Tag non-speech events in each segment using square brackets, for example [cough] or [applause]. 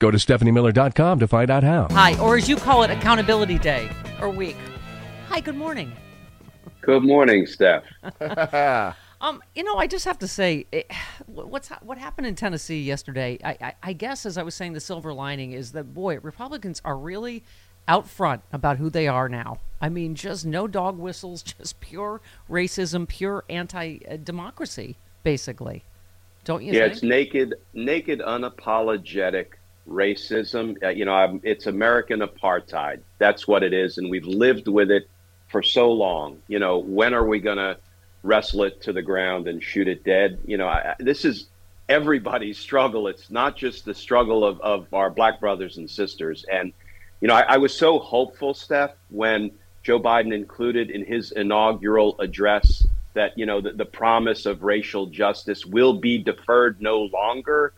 Go to stephaniemiller.com to find out how. Hi, or as you call it, Accountability Day or week. Hi, good morning. Good morning, Steph. [laughs] [laughs] Um, you know, I just have to say, it, what's what happened in Tennessee yesterday? I, I, I guess, as I was saying, the silver lining is that boy, Republicans are really out front about who they are now. I mean, just no dog whistles, [laughs] just pure racism, pure anti-democracy, basically. Don't you yeah, think? it's naked, naked, unapologetic racism. Uh, you know, I'm, it's American apartheid. That's what it is, and we've lived with it for so long. You know, when are we going to wrestle it to the ground and shoot it dead? You know, I, this is everybody's [laughs] struggle. It's not just the struggle of, of our black brothers and sisters. And, you know, I, I was so hopeful, Steph, when Joe Biden included in his inaugural address that, you know, the, the promise of racial justice will be deferred no longer.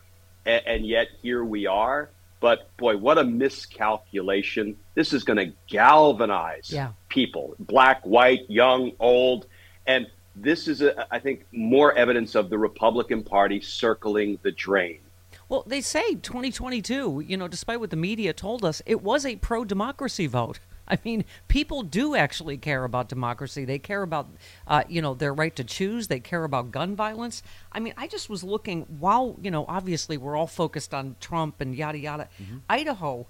And, and yet here we are. But boy, what a miscalculation. This is going to galvanize Yeah. people, black, white, young, old. And this is, a, I think, more evidence of the Republican Party circling the drain. Well, they say 2022, you know, despite what the media told us, it was a pro democracy vote. I mean, people do actually care about democracy. They care about, uh, you know, their right to choose. They care about gun violence. I mean, I just was looking while, you know, obviously we're all focused on Trump and yada yada. Idaho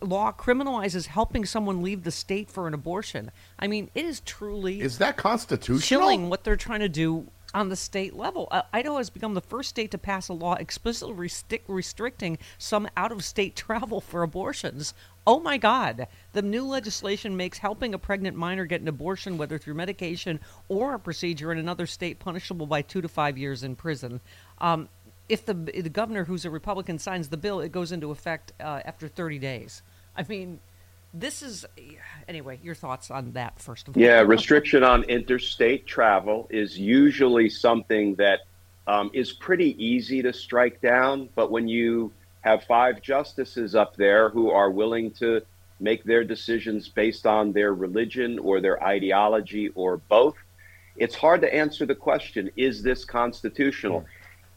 law criminalizes helping someone leave the state for an abortion. I mean, it is truly Is that constitutional? chilling what they're trying to do on the state level. Uh, Idaho has become the first state to pass a law explicitly restric- restricting some out of state [laughs] travel for abortions. Oh my God. The new legislation makes helping a pregnant minor get an abortion, whether through medication or a procedure in another state, punishable by two to five years in prison. Um, if the, the governor, who's a Republican, signs the bill, it goes into effect uh, after 30 days. I mean, this is. Anyway, your thoughts on that, first of all. Yeah, restriction on interstate travel is usually something that um, is pretty easy to strike down. But when you have five justices up there who are willing to make their decisions based on their religion or their ideology or both, it's hard to answer the question is this constitutional?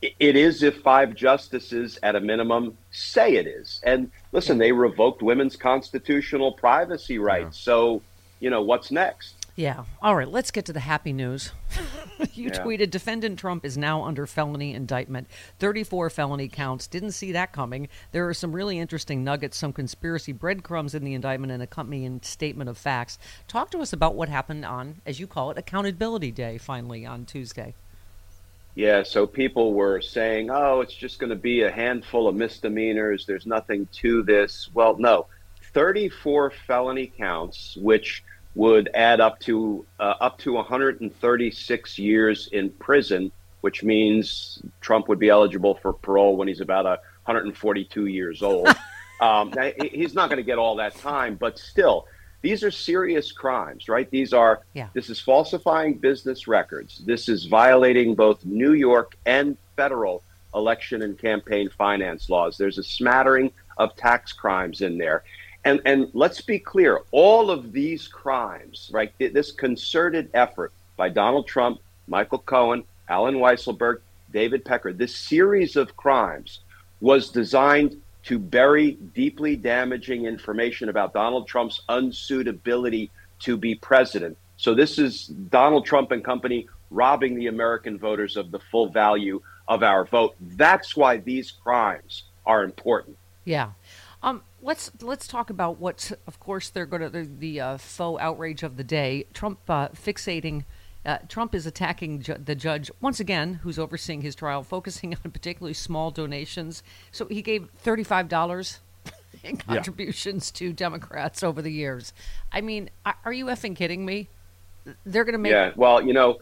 I- It is if five justices at a minimum say it is. And listen, they revoked women's constitutional privacy rights. So, you know, what's next? Yeah. All right. Let's get to the happy news. [laughs] you Yeah. tweeted defendant Trump is now under felony indictment. 34 felony counts. Didn't see that coming. There are some really interesting nuggets, some conspiracy breadcrumbs in the indictment, and accompanying statement of facts. Talk to us about what happened on, as you call it, Accountability Day, finally on Tuesday. Yeah, so people were saying, oh, it's just going to be a handful of misdemeanors. There's nothing to this. Well, no. 34 felony counts, which would add up to uh, up to 136 years in prison, which means Trump would be eligible for parole when he's about uh, 142 years old. [laughs] um, he's not going to get all that time, but still, these are serious crimes, right? These are Yeah. this is falsifying business records. This is violating both New York and federal election and campaign finance laws. There's a smattering of tax crimes in there. And, and let's be clear all of these crimes, right, this concerted effort by Donald Trump, Michael Cohen, Allen Weisselberg, David Pecker, this series of crimes was designed to bury deeply damaging information about Donald Trump's unsuitability to be president. So this is Donald Trump and company robbing the American voters of the full value of our vote. That's why these crimes are important. Yeah. Um, let's let's talk about what, of course, they're going to the, the uh, faux outrage of the day. Trump uh, fixating. Uh, Trump is attacking ju- the judge once again, who's overseeing his trial, focusing [laughs] on particularly small donations. So he gave thirty-five dollars [laughs] in contributions yeah. to Democrats over the years. I mean, are you effing kidding me? They're going to make. Yeah. Well, you know,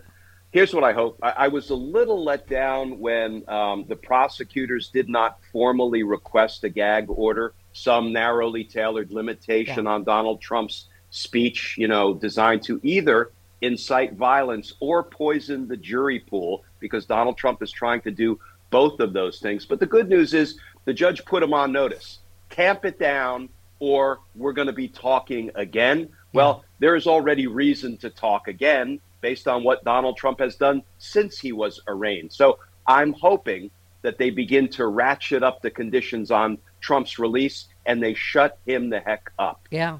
here's what I hope. I, I was a little let down when um, the prosecutors did not formally request a gag order, some narrowly tailored limitation yeah. on Donald Trump's speech, you know, designed to either incite violence or poison the jury pool, because Donald Trump is trying to do both of those things. But the good news is the judge put him on notice. Tamp it down, or we're going to be talking again. Well, there is already reason to talk again based on what Donald Trump has done since he was arraigned. So I'm hoping that they begin to ratchet up the conditions on Trump's release and they shut him the heck up. Yeah.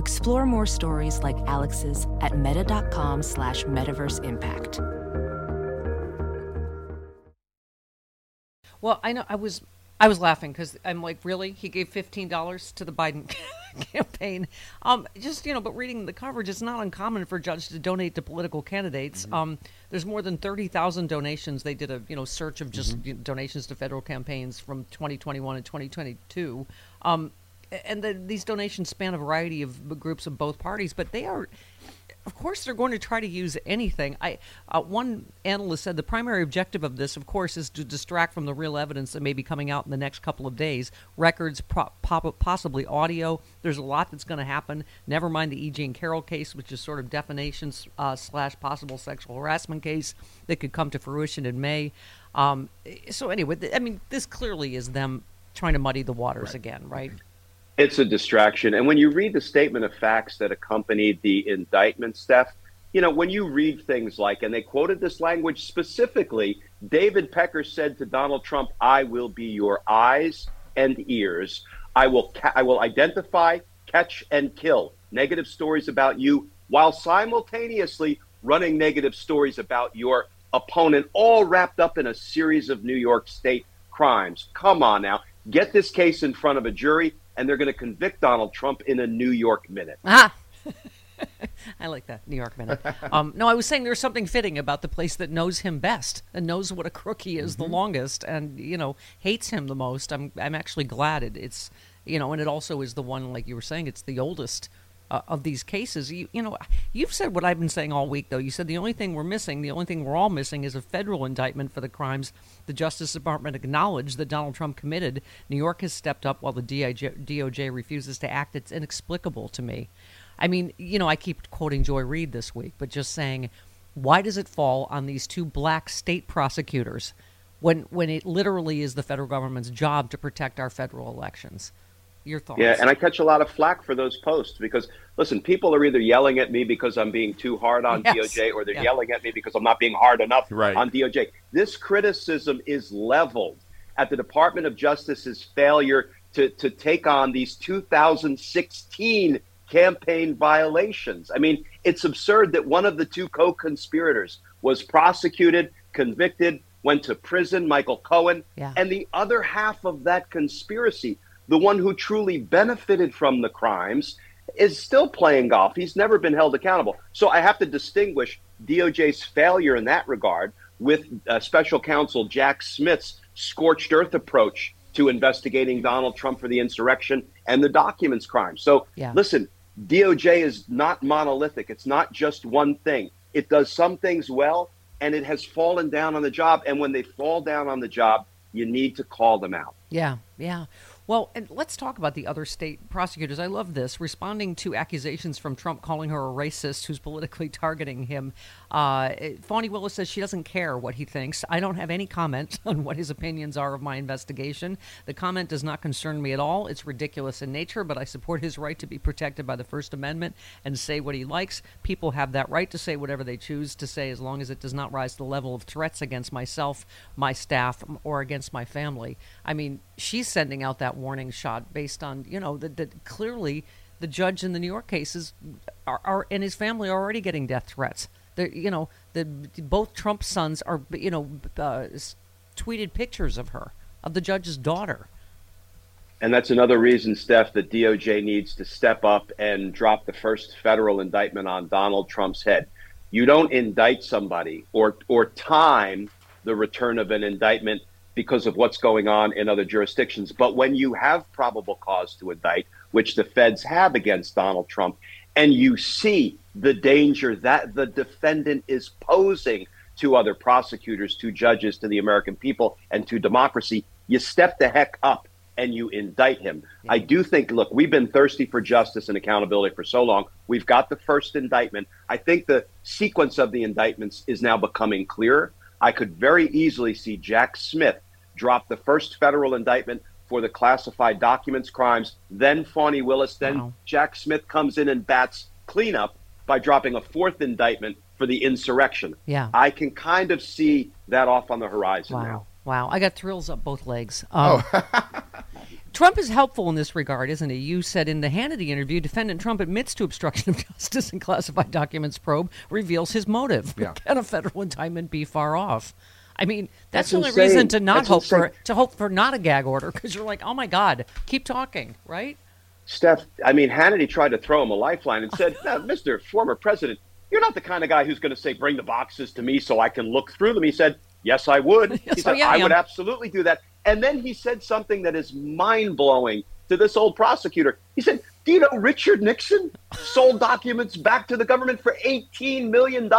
Explore more stories like Alex's at meta.com slash metaverse impact. Well, I know I was I was laughing because I'm like, really? He gave fifteen dollars to the Biden [laughs] campaign. Um, just you know, but reading the coverage, it's not uncommon for a judge to donate to political candidates. Mm-hmm. Um, there's more than thirty thousand donations. They did a you know search of just mm-hmm. donations to federal campaigns from 2021 and 2022. Um, and the, these donations span a variety of groups of both parties, but they are of course they're going to try to use anything. I uh, one analyst said the primary objective of this, of course, is to distract from the real evidence that may be coming out in the next couple of days. Records, pro- possibly audio. There's a lot that's going to happen. Never mind the E. Jean Carroll case, which is sort of defamation uh, slash possible sexual harassment case that could come to fruition in May. Um, so anyway, th- I mean, this clearly is them trying to muddy the waters right. again, right? It's a distraction. And when you read the statement of facts that accompanied the indictment, Steph, you know, when you read things like, and they quoted this language specifically, David Pecker said to Donald Trump, I will be your eyes and ears. I will, ca- I will identify, catch, and kill negative stories about you while simultaneously running negative stories about your opponent, all wrapped up in a series of New York State crimes. Come on now. Get this case in front of a jury and they're going to convict Donald Trump in a New York minute. Ah. [laughs] I like that New York minute. [laughs] Um, no, I was saying there's something fitting about the place that knows him best and knows what a crook he is mm-hmm. the longest, and you know hates him the most. I'm I'm actually glad it, it's you know, and it also is the one like you were saying, it's the oldest uh, of these cases. You, you know, you've said what I've been saying all week, though. You said the only thing we're missing, the only thing we're all missing, is a federal indictment for the crimes the Justice Department acknowledged that Donald Trump committed. New York has stepped up while the DIJ, DOJ refuses to act. It's inexplicable to me. I mean, you know, I keep quoting Joy Reid this week, but just saying, why does it fall on these two black state prosecutors when when it literally is the federal government's job to protect our federal elections? Your thoughts? Yeah, and I catch a lot of flack for those posts because listen, people are either yelling at me because I'm being too hard on Yes. DOJ or they're Yeah. yelling at me because I'm not being hard enough Right. on DOJ. This criticism is leveled at the Department of Justice's failure to, to take on these 2016 campaign violations. I mean, it's absurd that one of the two co conspirators was prosecuted, convicted, went to prison, Michael Cohen, Yeah. and the other half of that conspiracy, the one who truly benefited from the crimes, is still playing golf. He's never been held accountable. So I have to distinguish DOJ's failure in that regard with uh, special counsel Jack Smith's scorched earth approach to investigating Donald Trump for the insurrection and the documents crime. So Yeah. listen, DOJ is not monolithic. It's not just one thing. It does some things well and it has fallen down on the job. And when they fall down on the job, you need to call them out. Yeah, yeah. Well, and let's talk about the other state prosecutors. I love this. Responding to accusations from Trump calling her a racist who's politically [laughs] targeting him, uh, Fani Willis says she doesn't care what he thinks. I don't have any comment [laughs] on what his opinions are of my investigation. The comment does not concern me at all. It's ridiculous in nature, but I support his right to be protected by the First Amendment and say what he likes. People have that right to say whatever they choose to say as long as it does not rise to the level of threats against myself, my staff, or against my family. I mean, she's sending out that warning shot based on, you know, that, that clearly the judge in the New York cases are, are and his family are already getting death threats. They're, you know, the both Trump's sons are, you know, uh, tweeted pictures of her, of the judge's daughter. And that's another reason, Steph, that DOJ needs to step up and drop the first federal indictment on Donald Trump's head. You don't indict somebody or or time the return of an indictment because of what's going on in other jurisdictions. But when you have probable cause to indict, which the feds have against Donald Trump, and you see the danger that the defendant is posing to other prosecutors, to judges, to the American people, and to democracy, you step the heck up and you indict him. I do think, look, we've been thirsty for justice and accountability for so long. We've got the first indictment. I think the sequence of the indictments is now becoming clearer. I could very easily see Jack Smith drop the first federal indictment for the classified documents crimes, then Fani Willis, then Wow. Jack Smith comes in and bats cleanup by dropping a fourth indictment for the insurrection. Yeah. I can kind of see that off on the horizon Wow. now. Wow. I got thrills up both legs. Um, [laughs] Trump is helpful in this regard, isn't he? You said in the Hannity interview, defendant Trump admits to obstruction of [laughs] justice and classified documents probe reveals his motive. Yeah. [laughs] Can a federal indictment be far off? I mean, that's, That's the only insane. reason to not That's hope for to hope for not a gag order because you're like, oh my God, keep talking, right? Steph, I mean, Hannity tried to throw him a lifeline and said, "No, [laughs] Mr. Former President, you're not the kind of guy who's going to say, bring the boxes to me so I can look through them. He said, yes, I would. He oh, said, yeah, I I would absolutely do that. And then he said something that is mind blowing to this old prosecutor. He said, do you know Richard Nixon sold documents back to the government for $18 million?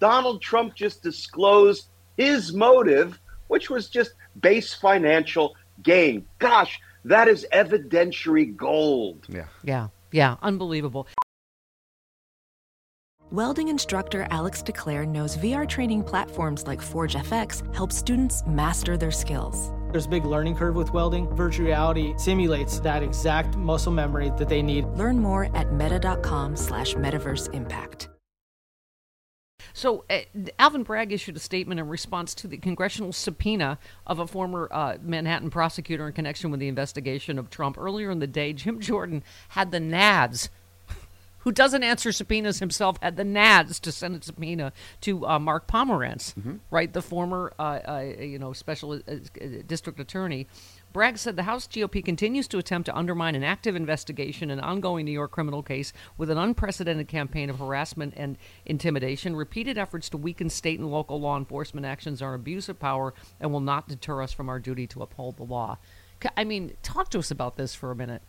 Donald Trump just disclosed his motive, which was just base financial gain. Gosh, that is evidentiary gold. Yeah. Yeah, yeah, unbelievable. Welding instructor Alex DeClaire knows VR training platforms like Forge FX help students master their skills. There's a big learning curve with welding. Virtual reality simulates that exact muscle memory that they need. Learn more at meta.com slash metaverse impact. So, uh, Alvin Bragg issued a statement in response to the congressional subpoena of a former uh, Manhattan prosecutor in connection with the investigation of Trump. Earlier in the day, Jim Jordan had the nads, who doesn't answer subpoenas himself, had the nads to send a subpoena to uh, Mark Pomerantz, right, the former, uh, uh, you know, special uh, district attorney. Bragg said the House GOP continues to attempt to undermine an active investigation, an ongoing New York criminal case with an unprecedented campaign of harassment and intimidation. Repeated efforts to weaken state and local law enforcement actions are abuse of power and will not deter us from our duty to uphold the law. I mean, talk to us about this for a minute.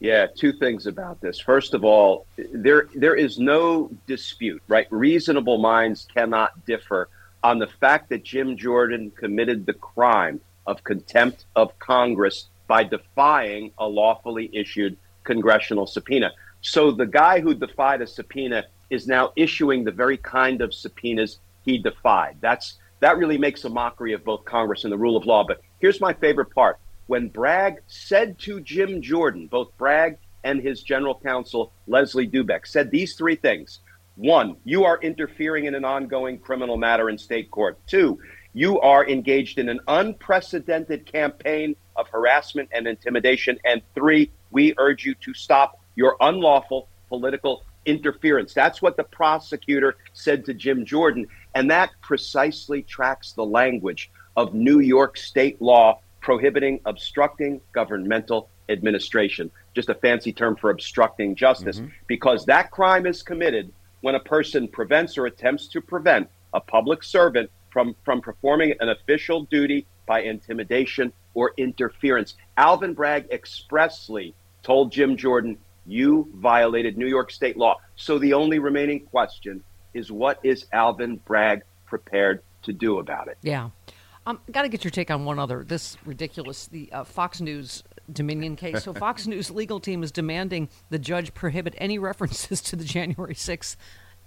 Yeah, two things about this. First of all, there there is no dispute, right? Reasonable minds cannot differ on the fact that Jim Jordan committed the crime of contempt of Congress by defying a lawfully issued congressional subpoena. So the guy who defied a subpoena is now issuing the very kind of subpoenas he defied. That's that really makes a mockery of both Congress and the rule of law. But here's my favorite part. When Bragg said to Jim Jordan, both Bragg and his general counsel, Leslie Dubeck, said these three things. One, you are interfering in an ongoing criminal matter in state court. Two, you are engaged in an unprecedented campaign of harassment and intimidation. And three, we urge you to stop your unlawful political interference. That's what the prosecutor said to Jim Jordan. And that precisely tracks the language of New York state law prohibiting obstructing governmental administration. Just a fancy term for obstructing justice, mm-hmm. because that crime is committed when a person prevents or attempts to prevent a public servant from, from performing an official duty by intimidation or interference. Alvin Bragg expressly told Jim Jordan, You violated New York state law. So the only remaining question is what is Alvin Bragg prepared to do about it? Yeah. Um, got to get your take on one other. This ridiculous, the uh, Fox News Dominion case. So, [laughs] Fox News legal team is demanding the judge prohibit any references to the January 6th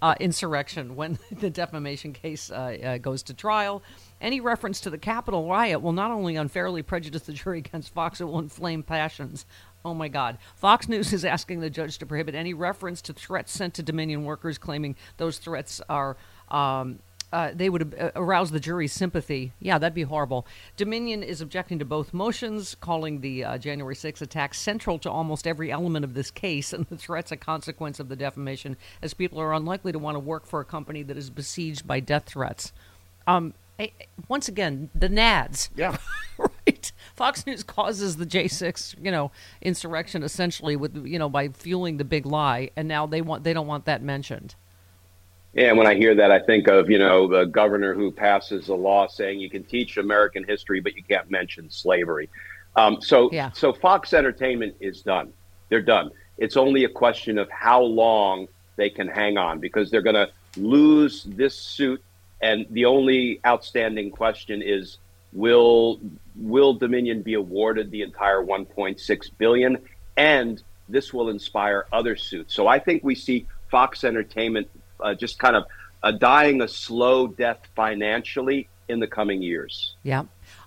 uh, insurrection when [laughs] the defamation case uh, uh, goes to trial. Any reference to the Capitol riot will not only unfairly prejudice the jury against Fox, it will inflame passions. Oh my God. Fox News is asking the judge to prohibit any reference to threats sent to Dominion workers, claiming those threats are um, uh, they would uh, arouse the jury's sympathy. Yeah, that'd be horrible. Dominion is objecting to both motions, calling the uh, January 6 attack central to almost every element of this case [laughs] and the threats a consequence of the defamation, as people are unlikely to want to work for a company that is besieged by death threats. Um, once again, the NADS. Yeah. [laughs] right. Fox News causes the J6, you know, insurrection essentially with, you know, by fueling the big lie, and now they want they don't want that mentioned. And when I hear that, I think of you know the governor who passes a law saying you can teach American history, but you can't mention slavery. Um, so, yeah. so Fox Entertainment is done. They're done. It's only a question of how long they can hang on because they're going to lose this suit, and the only outstanding question is will will Dominion be awarded the entire 1.6 billion, and this will inspire other suits. So I think we see Fox Entertainment uh, just kind of uh, dying a slow death financially in the coming years. Yeah.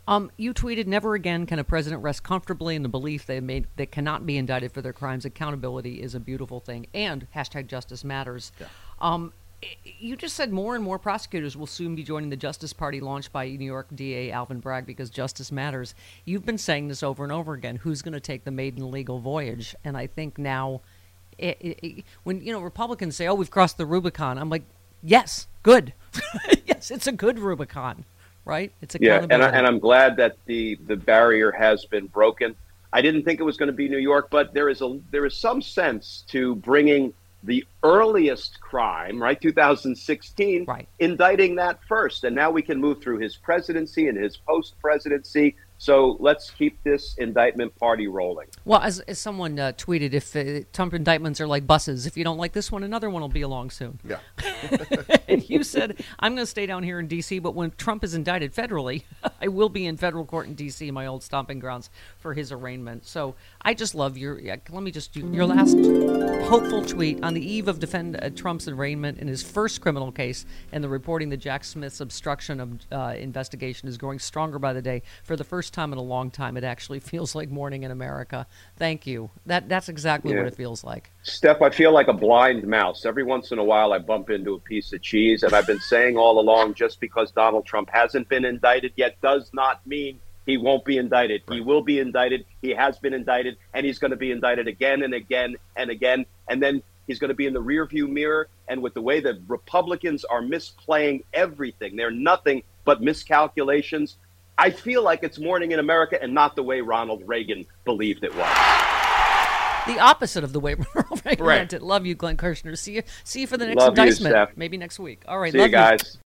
Um, you tweeted, "Never again can a president rest comfortably in the belief they made they cannot be indicted for their crimes. Accountability is a beautiful thing." And hashtag Justice Matters. Yeah. Um, you just said more and more prosecutors will soon be joining the Justice Party launched by New York DA Alvin Bragg because justice matters. You've been saying this over and over again. Who's going to take the maiden legal voyage? And I think now it, it, when you know Republicans say, "Oh, we've crossed the Rubicon," I'm like, "Yes, good. [laughs] yes, it's a good Rubicon, right? It's yeah." And, I, and I'm glad that the the barrier has been broken. I didn't think it was going to be New York, but there is a there is some sense to bringing the earliest crime, right, 2016, right. indicting that first, and now we can move through his presidency and his post presidency so let's keep this indictment party rolling. Well, as, as someone uh, tweeted, if uh, Trump indictments are like buses, if you don't like this one, another one will be along soon. Yeah. [laughs] and you said, I'm going to stay down here in D.C., but when Trump is indicted federally, [laughs] I will be in federal court in D.C., my old stomping grounds, for his arraignment. So I just love your, yeah, let me just do your last hopeful tweet on the eve of defend uh, Trump's arraignment in his first criminal case and the reporting that Jack Smith's obstruction of uh, investigation is growing stronger by the day. For the first first time in a long time it actually [laughs] feels like morning in America. Thank you. That that's exactly yeah. what it feels like. Steph, I feel like a blind mouse. Every once in a while I bump into a piece of cheese and I've been saying all along just because Donald Trump hasn't been indicted yet does not mean he won't be indicted. Right. He will be indicted. He has been indicted and he's going to be indicted again and again and again and then he's going to be in the rearview mirror and with the way that Republicans are misplaying everything, they're nothing but miscalculations. I feel like it's morning in America and not the way Ronald Reagan believed it was. The opposite of the way [laughs] Ronald Reagan right. meant it. Love you, Glenn Kirschner. See you. See you for the next love indictment. You, Maybe next week. All right. See you guys. You.